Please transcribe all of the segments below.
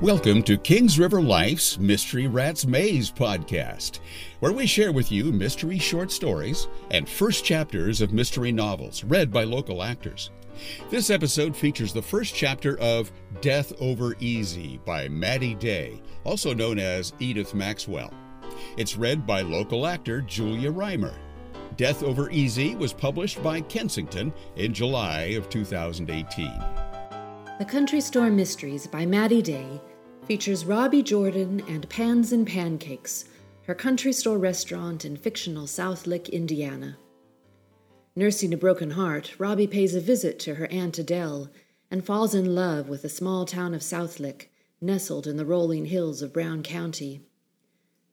Welcome to Kings River Life's Mystery Rats Maze podcast, where we share with you mystery short stories and first chapters of mystery novels read by local actors. This episode features the first chapter of Death Over Easy by Maddie Day, also known as Edith Maxwell. It's read by local actor Julia Reimer. Death Over Easy was published by Kensington in July of 2018. The Country Store Mysteries by Maddie Day features Robbie Jordan and Pans and Pancakes, her country store restaurant in fictional South Lick, Indiana. Nursing a broken heart, Robbie pays a visit to her Aunt Adele and falls in love with the small town of South Lick, nestled in the rolling hills of Brown County.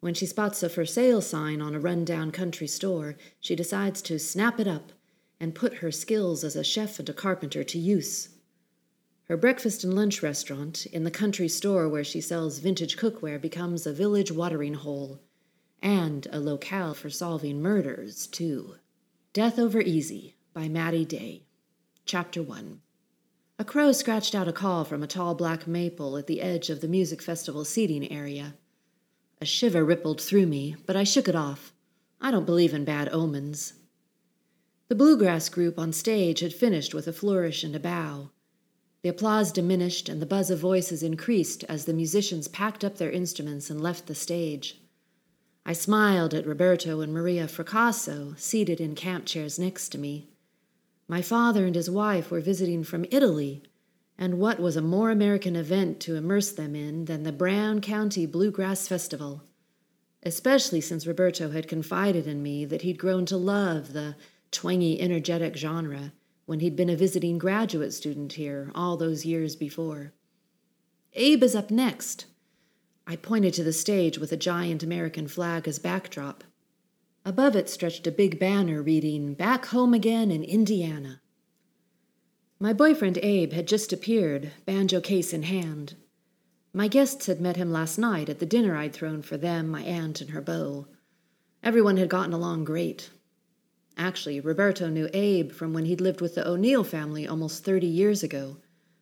When she spots a for sale sign on a run-down country store, she decides to snap it up and put her skills as a chef and a carpenter to use. Her breakfast and lunch restaurant in the country store where she sells vintage cookware becomes a village watering hole and a locale for solving murders, too. Death Over Easy by Maddie Day. Chapter 1 A crow scratched out a call from a tall black maple at the edge of the music festival seating area. A shiver rippled through me, but I shook it off. I don't believe in bad omens. The bluegrass group on stage had finished with a flourish and a bow. The applause diminished and the buzz of voices increased as the musicians packed up their instruments and left the stage. I smiled at Roberto and Maria Fracasso, seated in camp chairs next to me. My father and his wife were visiting from Italy, and what was a more American event to immerse them in than the Brown County Bluegrass Festival? Especially since Roberto had confided in me that he'd grown to love the twangy, energetic genre when he'd been a visiting graduate student here all those years before. Abe is up next. I pointed to the stage with a giant American flag as backdrop. Above it stretched a big banner reading, Back Home Again in Indiana. My boyfriend Abe had just appeared, banjo case in hand. My guests had met him last night at the dinner I'd thrown for them, my aunt, and her beau. Everyone had gotten along great. Actually, Roberto knew Abe from when he'd lived with the O'Neill family almost 30 years ago.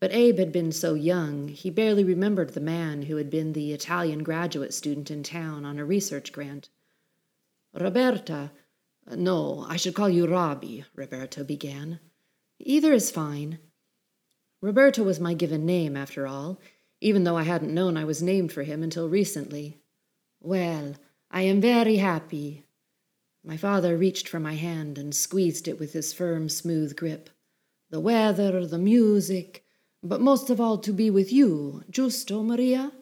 But Abe had been so young, he barely remembered the man who had been the Italian graduate student in town on a research grant. Roberta, no, I should call you Robbie, Roberto began. Either is fine. Roberta was my given name, after all, even though I hadn't known I was named for him until recently. Well, I am very happy, my father reached for my hand and squeezed it with his firm, smooth grip. The weather, the music, but most of all to be with you, giusto, Maria?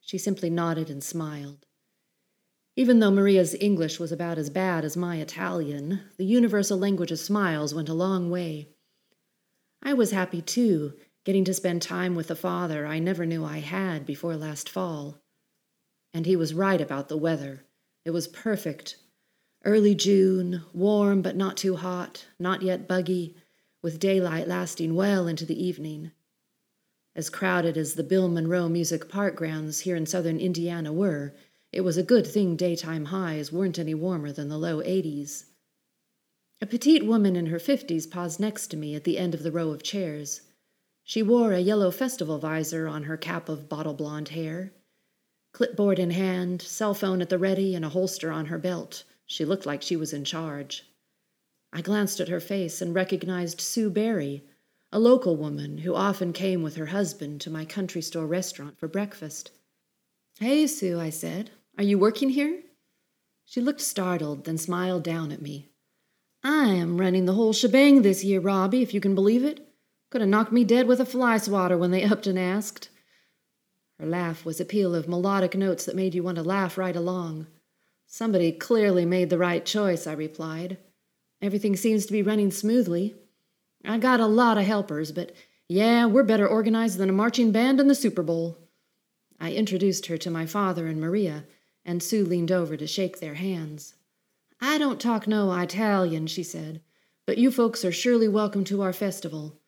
She simply nodded and smiled. Even though Maria's English was about as bad as my Italian, the universal language of smiles went a long way. I was happy, too, getting to spend time with the father I never knew I had before last fall. And he was right about the weather. It was perfect, Early June, warm but not too hot, not yet buggy, with daylight lasting well into the evening. As crowded as the Bill Monroe Music Park grounds here in southern Indiana were, it was a good thing daytime highs weren't any warmer than the low 80s. A petite woman in her fifties paused next to me at the end of the row of chairs. She wore a yellow festival visor on her cap of bottle blonde hair. Clipboard in hand, cell phone at the ready, and a holster on her belt. She looked like she was in charge. I glanced at her face and recognized Sue Barry, a local woman who often came with her husband to my country store restaurant for breakfast. Hey, Sue, I said. Are you working here? She looked startled, then smiled down at me. I am running the whole shebang this year, Robbie, if you can believe it. Could have knocked me dead with a fly swatter when they upped and asked. Her laugh was a peal of melodic notes that made you want to laugh right along. Somebody clearly made the right choice, I replied. Everything seems to be running smoothly. I got a lot of helpers, but yeah, we're better organized than a marching band in the Super Bowl. I introduced her to my father and Maria, and Sue leaned over to shake their hands. I don't talk no Italian, she said, but you folks are surely welcome to our festival.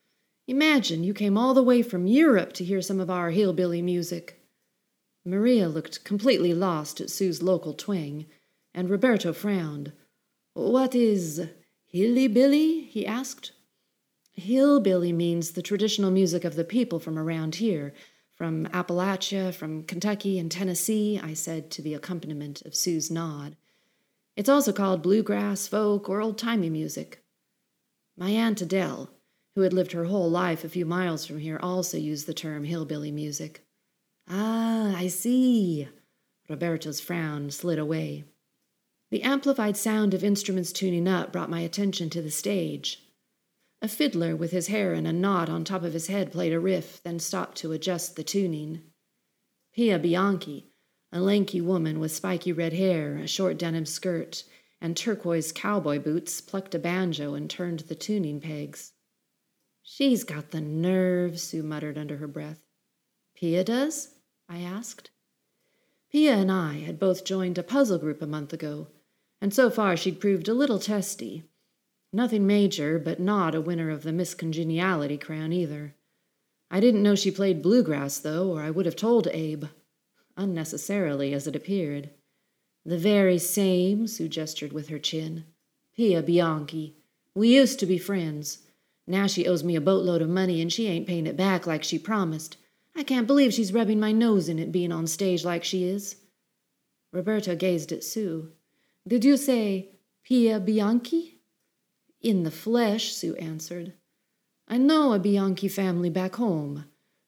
Imagine you came all the way from Europe to hear some of our hillbilly music. Maria looked completely lost at Sue's local twang, and Roberto frowned. What is hilly-billy? he asked. Hillbilly means the traditional music of the people from around here, From Appalachia, from Kentucky and Tennessee, I said to the accompaniment of Sue's nod. It's also called bluegrass, folk, or old timey music. My Aunt Adele, who had lived her whole life a few miles from here, also used the term hillbilly music. Ah, I see. Roberto's frown slid away. The amplified sound of instruments tuning up brought my attention to the stage. A fiddler with his hair in a knot on top of his head played a riff, then stopped to adjust the tuning. Pia Bianchi, a lanky woman with spiky red hair, a short denim skirt, and turquoise cowboy boots, plucked a banjo and turned the tuning pegs. She's got the nerve, Sue muttered under her breath. Pia does? I asked. Pia and I had both joined a puzzle group a month ago, and so far she'd proved a little testy. Nothing major, but not a winner of the Miss Congeniality crown either. I didn't know she played bluegrass, though, or I would have told Abe. Unnecessarily, as it appeared. The very same, Sue gestured with her chin. Pia Bianchi. We used to be friends. Now she owes me a boatload of money and she ain't paying it back like she promised. I can't believe she's rubbing my nose in it being on stage like she is. Roberto gazed at Sue. Did you say Pia Bianchi? In the flesh, Sue answered. I know a Bianchi family back home.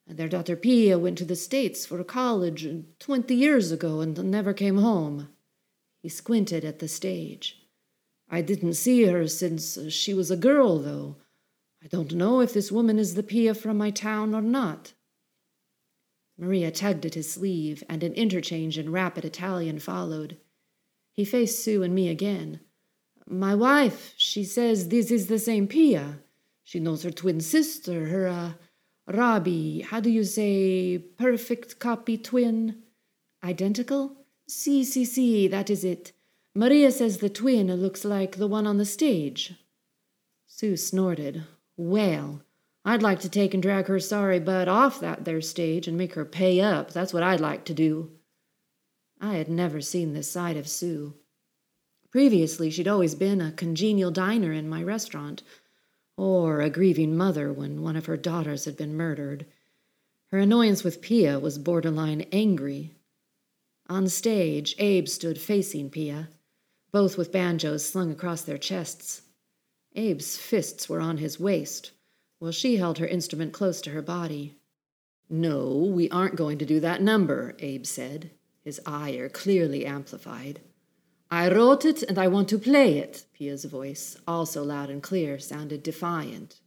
Their daughter Pia went to the States for college twenty years ago and never came home. He squinted at the stage. I didn't see her since she was a girl, though. I don't know if this woman is the Pia from my town or not. Maria tugged at his sleeve, and an interchange in rapid Italian followed. He faced Sue and me again. My wife, she says this is the same Pia. She knows her twin sister, her, uh, Robbie, how do you say, perfect copy twin? Identical? Si, si, si, that is it. Maria says the twin looks like the one on the stage. Sue snorted. Well, I'd like to take and drag her sorry butt off that there stage and make her pay up. That's what I'd like to do. I had never seen this side of Sue. Previously, she'd always been a congenial diner in my restaurant, or a grieving mother when one of her daughters had been murdered. Her annoyance with Pia was borderline angry. On stage, Abe stood facing Pia, both with banjos slung across their chests. Abe's fists were on his waist, while she held her instrument close to her body. No, we aren't going to do that number, Abe said, his ire clearly amplified. I wrote it and I want to play it, Pia's voice, also loud and clear, sounded defiant.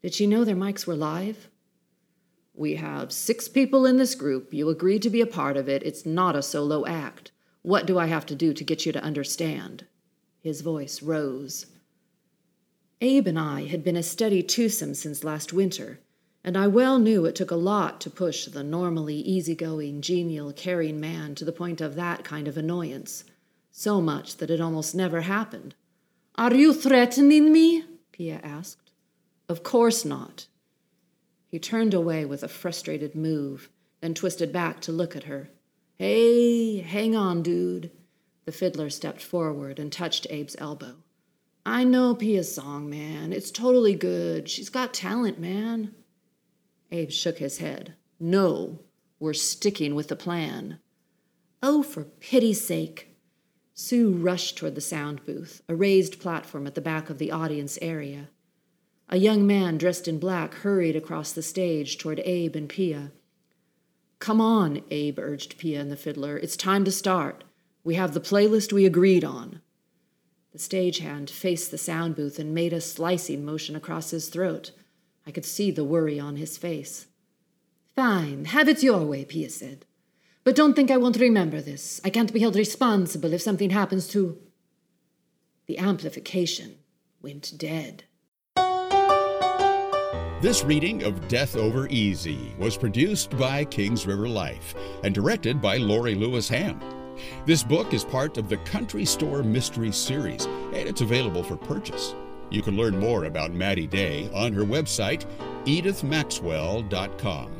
Did she know their mics were live? We have six people in this group. You agreed to be a part of it. It's not a solo act. What do I have to do to get you to understand? His voice rose. Abe and I had been a steady twosome since last winter, and I well knew it took a lot to push the normally easygoing, genial, caring man to the point of that kind of annoyance. So much that it almost never happened. Are you threatening me? Pia asked. Of course not. He turned away with a frustrated move, then twisted back to look at her. Hey, hang on, dude. The fiddler stepped forward and touched Abe's elbow. I know Pia's song, man. It's totally good. She's got talent, man. Abe shook his head. No, we're sticking with the plan. Oh, for pity's sake. Sue rushed toward the sound booth, a raised platform at the back of the audience area. A young man dressed in black hurried across the stage toward Abe and Pia. Come on, Abe urged Pia and the fiddler. It's time to start. We have the playlist we agreed on. The stagehand faced the sound booth and made a slicing motion across his throat. I could see the worry on his face. Fine, have it your way, Pia said. But don't think I won't remember this. I can't be held responsible if something happens to. The amplification went dead. This reading of Death Over Easy was produced by Kings River Life and directed by Lorie Lewis Ham. This book is part of the Country Store Mystery Series, and it's available for purchase. You can learn more about Maddie Day on her website, edithmaxwell.com.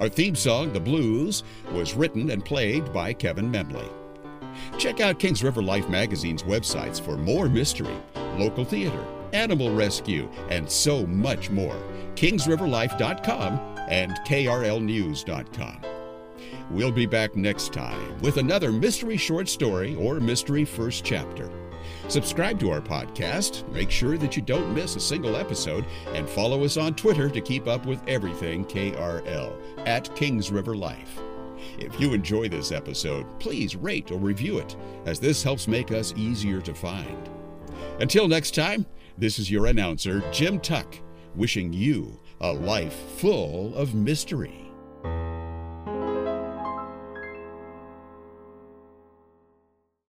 Our theme song, The Blues, was written and played by Kevin Memley. Check out Kings River Life magazine's websites for more mystery, local theater, animal rescue, and so much more. KingsRiverLife.com and krlnews.com. We'll be back next time with another mystery short story or mystery first chapter. Subscribe to our podcast, make sure that you don't miss a single episode, and follow us on Twitter to keep up with everything KRL at Kings River Life. If you enjoy this episode, please rate or review it, as this helps make us easier to find. Until next time, this is your announcer, Jim Tuck, wishing you a life full of mystery.